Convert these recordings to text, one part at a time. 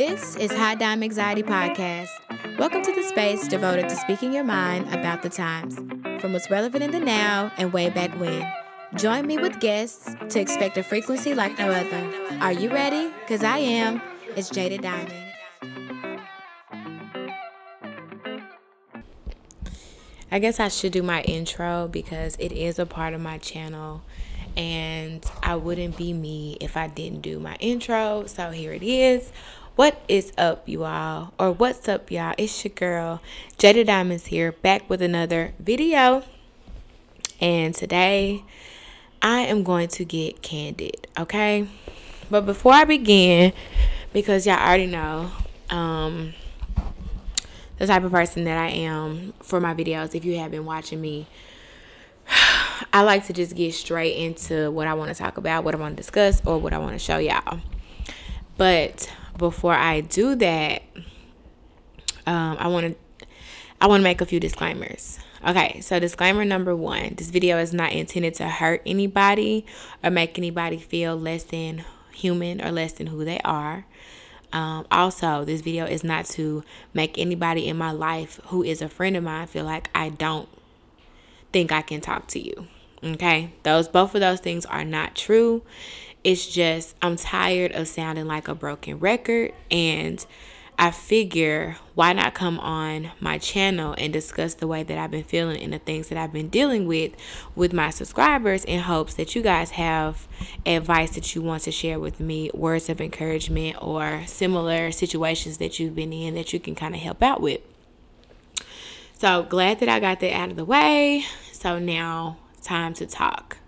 This is High Dime Anxiety Podcast. Welcome to the space devoted to speaking your mind about the times, from what's relevant in the now and way back when. Join me with guests to expect a frequency like no other. Are you ready? Because I am. It's Jada Diamond. I guess I should do my intro because it is a part of my channel and I wouldn't be me if I didn't do my intro. So here it is. What is up, you all? Or what's up, y'all? It's your girl, Jada Diamonds here, back with another video. And today I am going to get candid, okay? But before I begin, because y'all already know, um, the type of person that I am for my videos, if you have been watching me, I like to just get straight into what I want to talk about, what I want to discuss, or what I want to show y'all. But before I do that, um, I want to I want to make a few disclaimers. Okay, so disclaimer number one: this video is not intended to hurt anybody or make anybody feel less than human or less than who they are. Um, also, this video is not to make anybody in my life who is a friend of mine feel like I don't think I can talk to you. Okay, those both of those things are not true. It's just I'm tired of sounding like a broken record and I figure why not come on my channel and discuss the way that I've been feeling and the things that I've been dealing with with my subscribers in hopes that you guys have advice that you want to share with me, words of encouragement, or similar situations that you've been in that you can kind of help out with. So glad that I got that out of the way. So now, time to talk.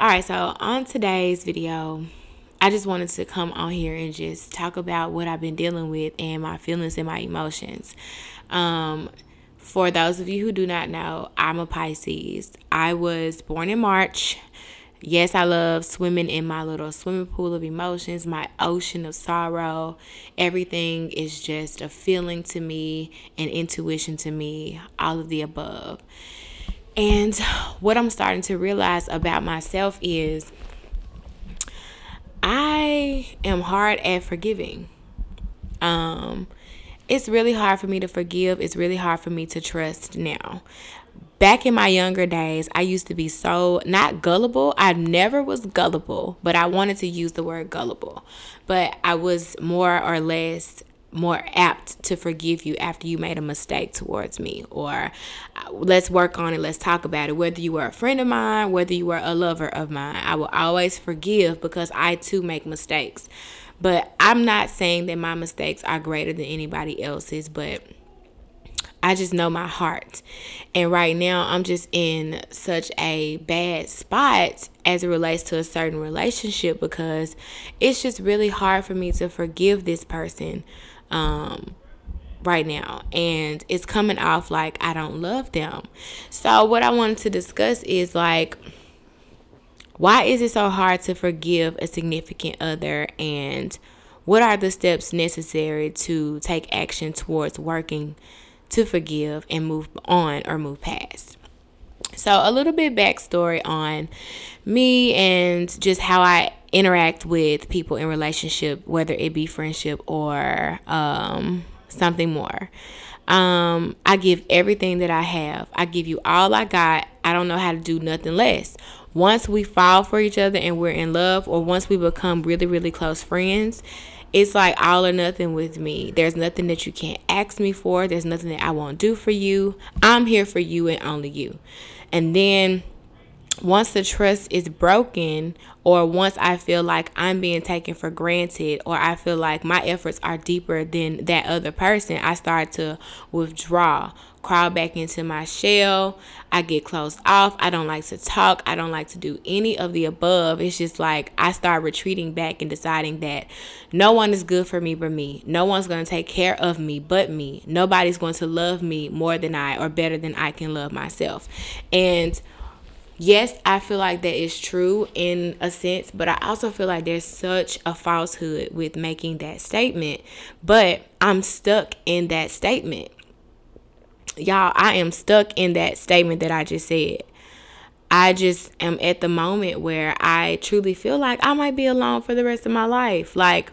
All right, so on today's video, I just wanted to come on here and just talk about what I've been dealing with and my feelings and my emotions. Um, for those of you who do not know, I'm a Pisces. I was born in March. Yes, I love swimming in my little swimming pool of emotions, my ocean of sorrow. Everything is just a feeling to me an intuition to me, all of the above. And what I'm starting to realize about myself is I am hard at forgiving. Um, it's really hard for me to forgive. It's really hard for me to trust now. Back in my younger days, I used to be so not gullible. I never was gullible, but I wanted to use the word gullible. But I was more or less more apt to forgive you after you made a mistake towards me. Or uh, let's work on it. Let's talk about it. Whether you were a friend of mine whether you were a lover of mine i will always forgive because i too make mistakes. But i'm not saying that my mistakes are greater than anybody else's but I just know my heart. And right now, I'm just in such a bad spot as it relates to a certain relationship because it's just really hard for me to forgive this person um, right now and it's coming off like I don't love them. So what I wanted to discuss is like why is it so hard to forgive a significant other and what are the steps necessary to take action towards working to forgive and move on or move past? So, a little bit backstory on me and just how I interact with people in relationship, whether it be friendship or um, something more. Um, I give everything that I have. I give you all I got. I don't know how to do nothing less. Once we fall for each other and we're in love, or once we become really, really close friends, it's like all or nothing with me. There's nothing that you can't ask me for. There's nothing that I won't do for you. I'm here for you and only you. And then once the trust is broken or once I feel like I'm being taken for granted or I feel like my efforts are deeper than that other person, I start to withdraw, crawl back into my shell. I get closed off. I don't like to talk. I don't like to do any of the above. It's just like I start retreating back and deciding that no one is good for me but me. No one's going to take care of me but me. Nobody's going to love me more than I or better than I can love myself. And yes, I feel like that is true in a sense, but I also feel like there's such a falsehood with making that statement. But I'm stuck in that statement. Y'all, I am stuck in that statement that I just said. I just am at the moment where I truly feel like I might be alone for the rest of my life. Like,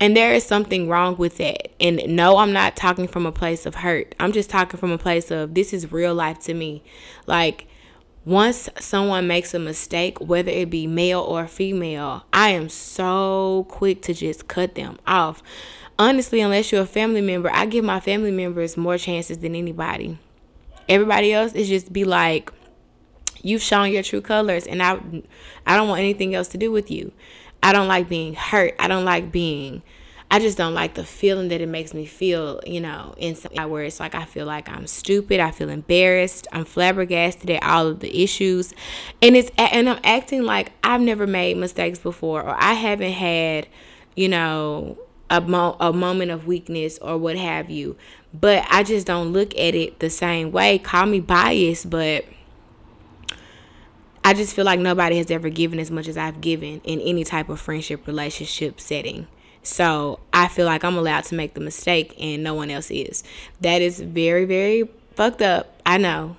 And there is something wrong with that. And no, I'm not talking from a place of hurt. I'm just talking from a place of this is real life to me. Like, once someone makes a mistake, whether it be male or female, I am so quick to just cut them off. Honestly, unless you're a family member, I give my family members more chances than anybody. Everybody else is just be like, you've shown your true colors, and I, I don't want anything else to do with you. I don't like being hurt. I don't like being I just don't like the feeling that it makes me feel, you know, inside where it's like I feel like I'm stupid, I feel embarrassed, I'm flabbergasted at all of the issues. And it's and I'm acting like I've never made mistakes before or I haven't had, you know, a, mo- a moment of weakness or what have you. But I just don't look at it the same way. Call me biased, but I just feel like nobody has ever given as much as I've given in any type of friendship relationship setting. So I feel like I'm allowed to make the mistake and no one else is. That is very, very fucked up. I know.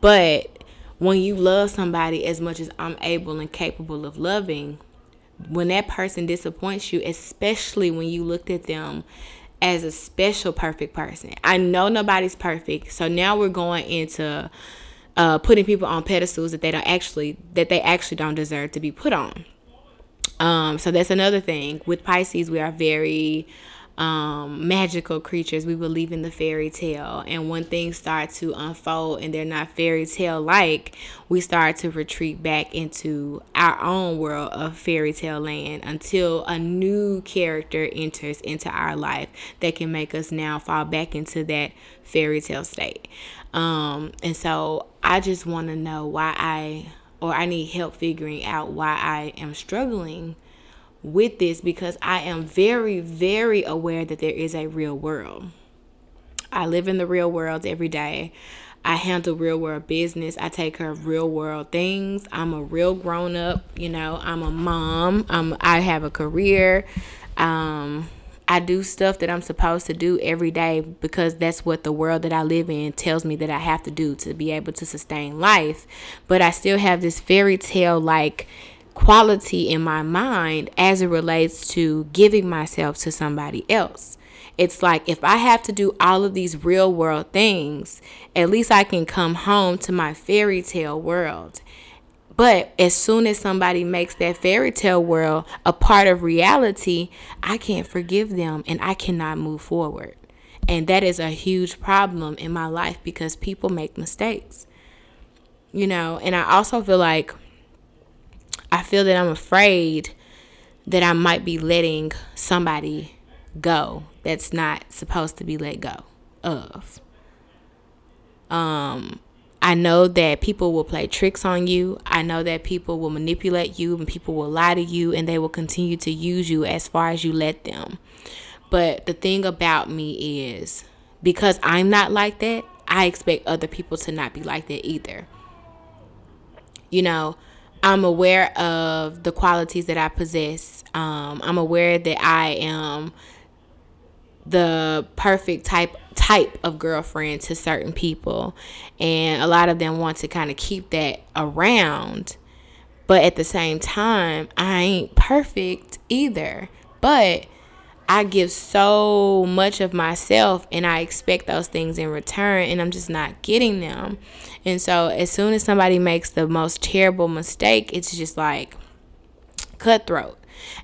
But when you love somebody as much as I'm able and capable of loving, when that person disappoints you, especially when you looked at them as a special perfect person. I know nobody's perfect. So now we're going into uh, putting people on pedestals that they don't actually that they actually don't deserve to be put on. Um, so that's another thing. With Pisces, we are very um, magical creatures. We believe in the fairy tale. And when things start to unfold and they're not fairy tale like, we start to retreat back into our own world of fairy tale land until a new character enters into our life that can make us now fall back into that fairy tale state. Um, and so I just want to know why I or I need help figuring out why I am struggling with this because I am very, very aware that there is a real world. I live in the real world every day. I handle real world business. I take care of real world things. I'm a real grown up, you know, I'm a mom. I'm I have a career. Um I do stuff that I'm supposed to do every day because that's what the world that I live in tells me that I have to do to be able to sustain life. But I still have this fairy tale like quality in my mind as it relates to giving myself to somebody else. It's like if I have to do all of these real world things, at least I can come home to my fairy tale world but as soon as somebody makes that fairy tale world a part of reality, I can't forgive them and I cannot move forward. And that is a huge problem in my life because people make mistakes. You know, and I also feel like I feel that I'm afraid that I might be letting somebody go that's not supposed to be let go of. Um I know that people will play tricks on you. I know that people will manipulate you and people will lie to you and they will continue to use you as far as you let them. But the thing about me is because I'm not like that, I expect other people to not be like that either. You know, I'm aware of the qualities that I possess. Um, I'm aware that I am the perfect type type of girlfriend to certain people and a lot of them want to kind of keep that around but at the same time I ain't perfect either but I give so much of myself and I expect those things in return and I'm just not getting them. And so as soon as somebody makes the most terrible mistake, it's just like cutthroat.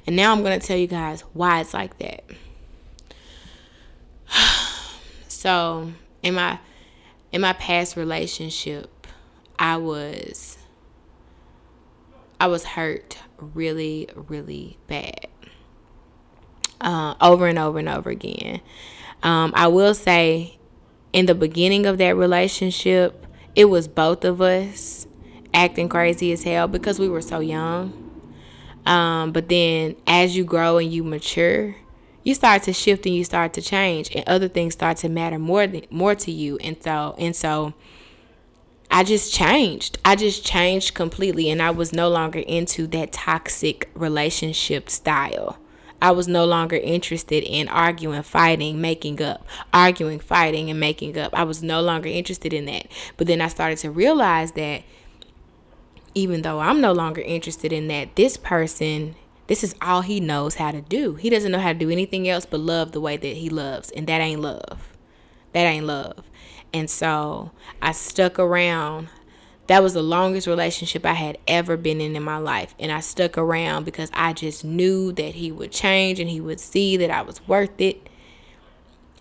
And now I'm going to tell you guys why it's like that. So in my in my past relationship, I was I was hurt really, really bad. Uh, over and over and over again. Um, I will say, in the beginning of that relationship, it was both of us acting crazy as hell because we were so young. Um, but then as you grow and you mature, you start to shift and you start to change and other things start to matter more than, more to you and so and so I just changed. I just changed completely and I was no longer into that toxic relationship style. I was no longer interested in arguing, fighting, making up, arguing, fighting, and making up. I was no longer interested in that. But then I started to realize that even though I'm no longer interested in that, this person This is all he knows how to do. He doesn't know how to do anything else but love the way that he loves. And that ain't love. That ain't love. And so I stuck around. That was the longest relationship I had ever been in in my life. And I stuck around because I just knew that he would change and he would see that I was worth it.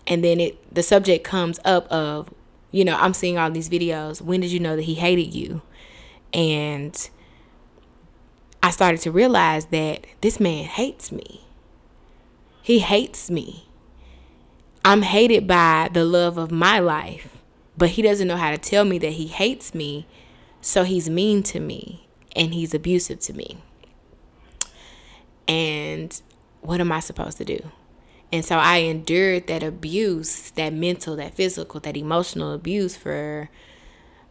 And then it the subject comes up of, you know, I'm seeing all these videos. When did you know that he hated you? And I started to realize that this man hates me. He hates me. I'm hated by the love of my life, but he doesn't know how to tell me that he hates me, so he's mean to me and he's abusive to me. And what am I supposed to do? And so I endured that abuse, that mental, that physical, that emotional abuse for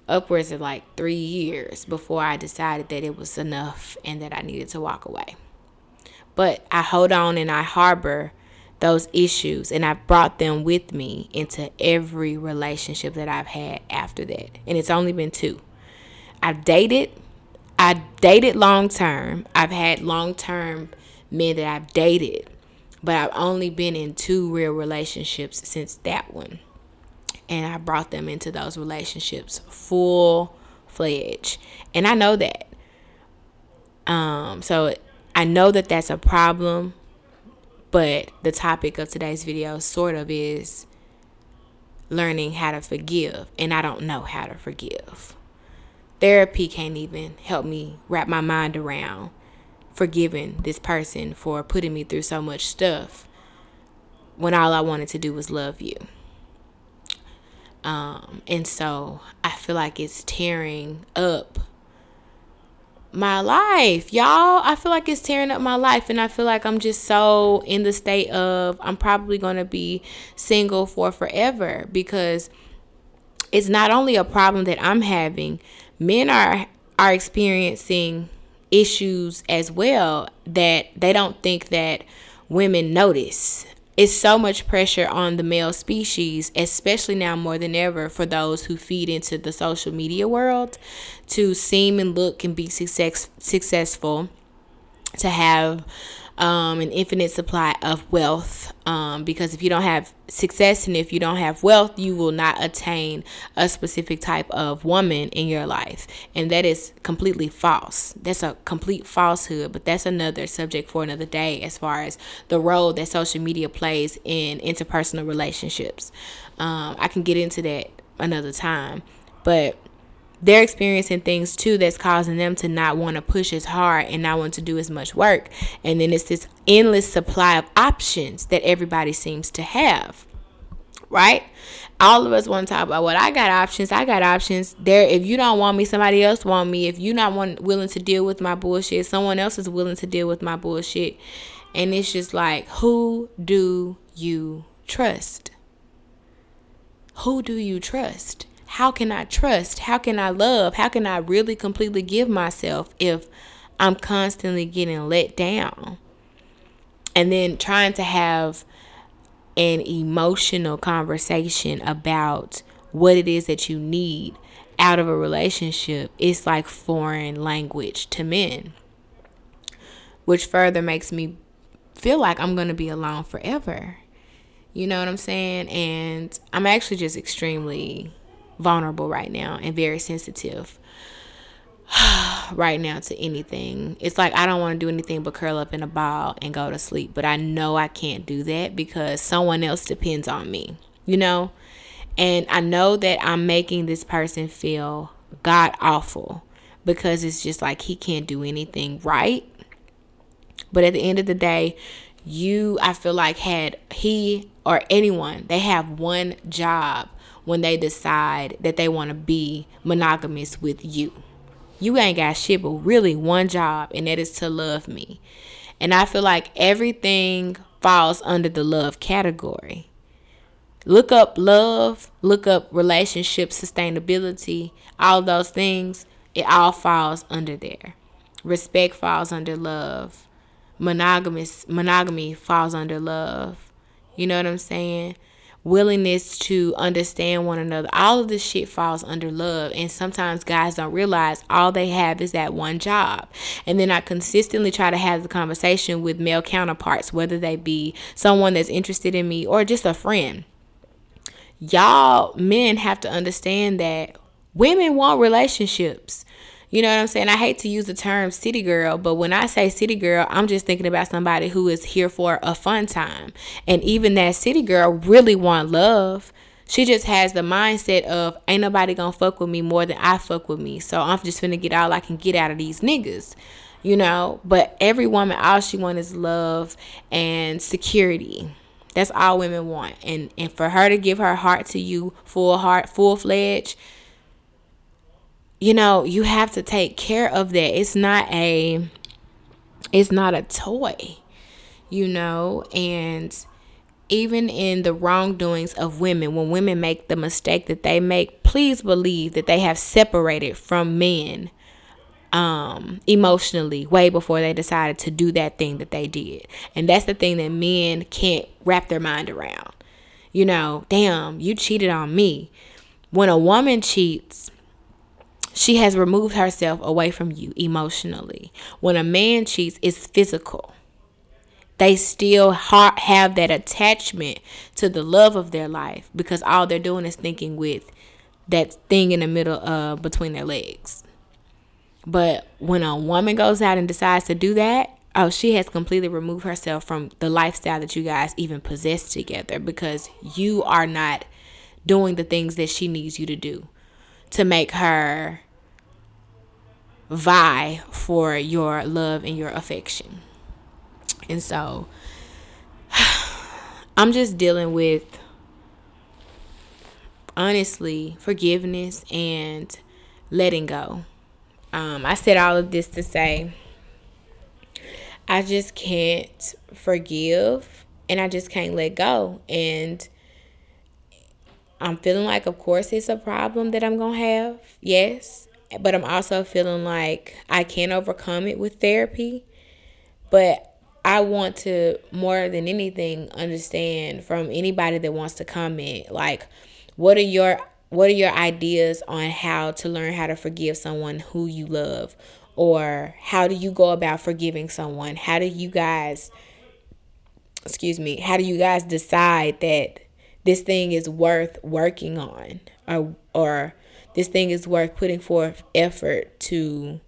upwards of like three years before I decided that it was enough and that I needed to walk away. But I hold on and I harbor those issues and I've brought them with me into every relationship that I've had after that. And it's only been two. I've dated, I dated long term. I've had long term men that I've dated, but I've only been in two real relationships since that one and I brought them into those relationships full fledged. And I know that. Um, so I know that that's a problem, but the topic of today's video sort of is learning how to forgive, and I don't know how to forgive. Therapy can't even help me wrap my mind around forgiving this person for putting me through so much stuff when all I wanted to do was love you. Um, and so I feel like it's tearing up my life, y'all. I feel like it's tearing up my life, and I feel like I'm just so in the state of I'm probably gonna be single for forever because it's not only a problem that I'm having, men are are experiencing issues as well that they don't think that women notice it's so much pressure on the male species, especially now more than ever for those who feed into the social media world to seem and look and be success, successful, to have um, an infinite supply of wealth. Um, because if you don't have success and if you don't have wealth, you will not attain a specific type of woman in your life. And that is completely false. That's a complete falsehood, but that's another subject for another day as far as the role that social media plays in interpersonal relationships. Um, I can get into that another time. But they're experiencing things too that's causing them to not want to push as hard and not want to do as much work. And then it's this endless supply of options that everybody seems to have. Right? All of us want to talk about what I got options. I got options. There if you don't want me, somebody else want me. If you're not want, willing to deal with my bullshit, someone else is willing to deal with my bullshit. And it's just like, who do you trust? Who do you trust? How can I trust? How can I love? How can I really completely give myself if I'm constantly getting let down? And then trying to have an emotional conversation about what it is that you need out of a relationship is like foreign language to men, which further makes me feel like I'm going to be alone forever. You know what I'm saying? And I'm actually just extremely vulnerable right now and very sensitive right now to anything. It's like I don't want to do anything but curl up in a ball and go to sleep, but I know I can't do that because someone else depends on me, you know? And I know that I'm making this person feel god awful because it's just like he can't do anything right. But at the end of the day, you I feel like had he or anyone, they have one job when they decide that they want to be monogamous with you. You ain't got shit but really one job, and that is to love me. And I feel like everything falls under the love category. Look up love, look up relationship sustainability, all those things, it all falls under there. Respect falls under love. Monogamous monogamy falls under love. You know what I'm saying? Willingness to understand one another. All of this shit falls under love. And sometimes guys don't realize all they have is that one job. And then I consistently try to have the conversation with male counterparts, whether they be someone that's interested in me or just a friend. Y'all men have to understand that women want relationships. You know what I'm saying? I hate to use the term city girl, but when I say city girl, I'm just thinking about somebody who is here for a fun time. And even that city girl really want love. She just has the mindset of ain't nobody gonna fuck with me more than I fuck with me. So I'm just gonna get all I can get out of these niggas. You know, but every woman all she want is love and security. That's all women want. And and for her to give her heart to you full heart, full fledged, you know, you have to take care of that. It's not a it's not a toy, you know, and even in the wrongdoings of women, when women make the mistake that they make, please believe that they have separated from men um emotionally way before they decided to do that thing that they did. And that's the thing that men can't wrap their mind around. You know, damn, you cheated on me. When a woman cheats, she has removed herself away from you emotionally. When a man cheats, it's physical. They still have that attachment to the love of their life because all they're doing is thinking with that thing in the middle uh between their legs. But when a woman goes out and decides to do that, oh, she has completely removed herself from the lifestyle that you guys even possess together because you are not doing the things that she needs you to do to make her vie for your love and your affection. And so I'm just dealing with honestly forgiveness and letting go. Um, I said all of this to say I just can't forgive and I just can't let go. And I'm feeling like, of course, it's a problem that I'm going to have. Yes but I'm also feeling like I can overcome it with therapy. But I want to more than anything understand from anybody that wants to comment like what are your what are your ideas on how to learn how to forgive someone who you love or how do you go about forgiving someone? How do you guys excuse me, how do you guys decide that this thing is worth working on or or this thing is worth putting forth effort to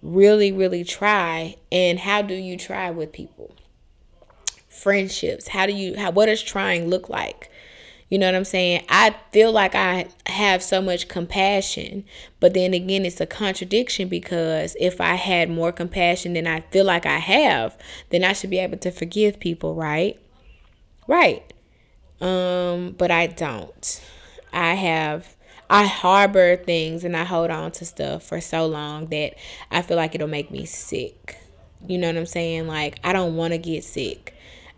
really, really try. And how do you try with people? Friendships. How do you, how, what does trying look like? You know what I'm saying? I feel like I have so much compassion, but then again, it's a contradiction because if I had more compassion than I feel like I have, then I should be able to forgive people, right? Right. Um, but I don't. I have I harbor things and I hold on to stuff for so long that I feel like it'll make me sick. You know what I'm saying? Like, I don't want to get sick.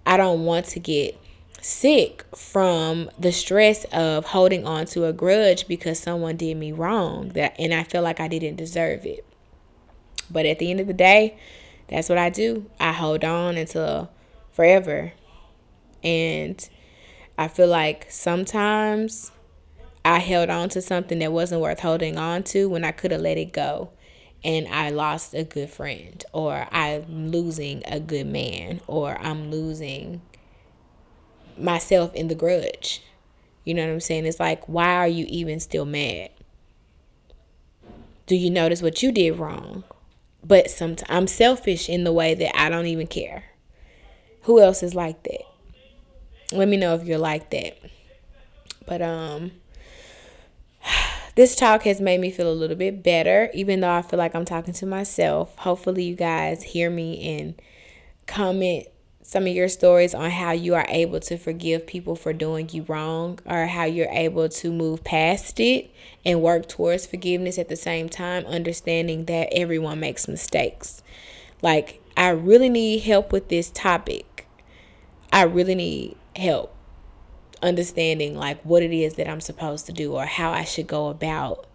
I don't want to get sick from the stress of holding on to a grudge because someone did me wrong that and I feel like I didn't deserve it. But at the end of the day, that's what I do. I hold on until forever. And I feel like sometimes I held on to something that wasn't worth holding on to when I could have let it go. And I lost a good friend, or I'm losing a good man, or I'm losing myself in the grudge. You know what I'm saying? It's like, why are you even still mad? Do you notice what you did wrong? But sometimes I'm selfish in the way that I don't even care. Who else is like that? Let me know if you're like that. But um this talk has made me feel a little bit better, even though I feel like I'm talking to myself. Hopefully, you guys hear me and comment some of your stories on how you are able to forgive people for doing you wrong or how you're able to move past it and work towards forgiveness at the same time, understanding that everyone makes mistakes. Like, I really need help with this topic. I really need help understanding like what it is that I'm supposed to do or how I should go about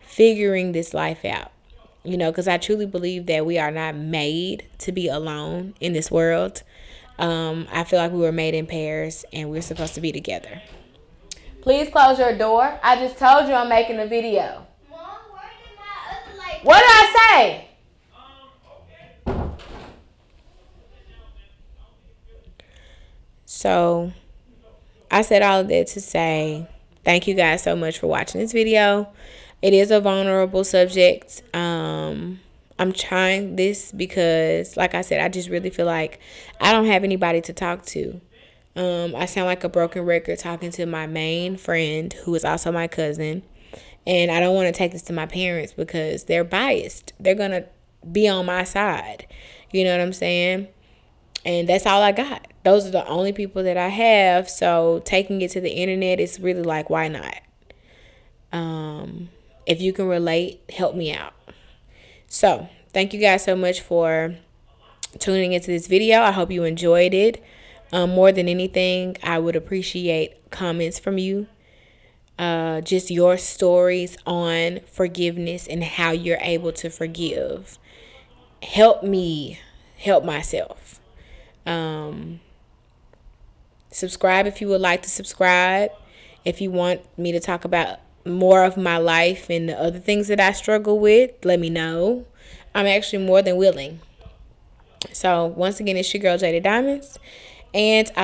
figuring this life out. You know, because I truly believe that we are not made to be alone in this world. Um, I feel like we were made in pairs and we're supposed to be together. Please close your door. I just told you I'm making a video. Mom, what did I say? So, I said all of that to say thank you guys so much for watching this video. It is a vulnerable subject. Um, I'm trying this because, like I said, I just really feel like I don't have anybody to talk to. Um, I sound like a broken record talking to my main friend, who is also my cousin. And I don't want to take this to my parents because they're biased. They're going to be on my side. You know what I'm saying? And that's all I got. Those are the only people that I have. So taking it to the internet is really like, why not? Um, if you can relate, help me out. So, thank you guys so much for tuning into this video. I hope you enjoyed it. Um, more than anything, I would appreciate comments from you. Uh, just your stories on forgiveness and how you're able to forgive. Help me help myself. Um, subscribe if you would like to subscribe. If you want me to talk about more of my life and the other things that I struggle with, let me know. I'm actually more than willing. So, once again, it's your girl Jada Diamonds, and I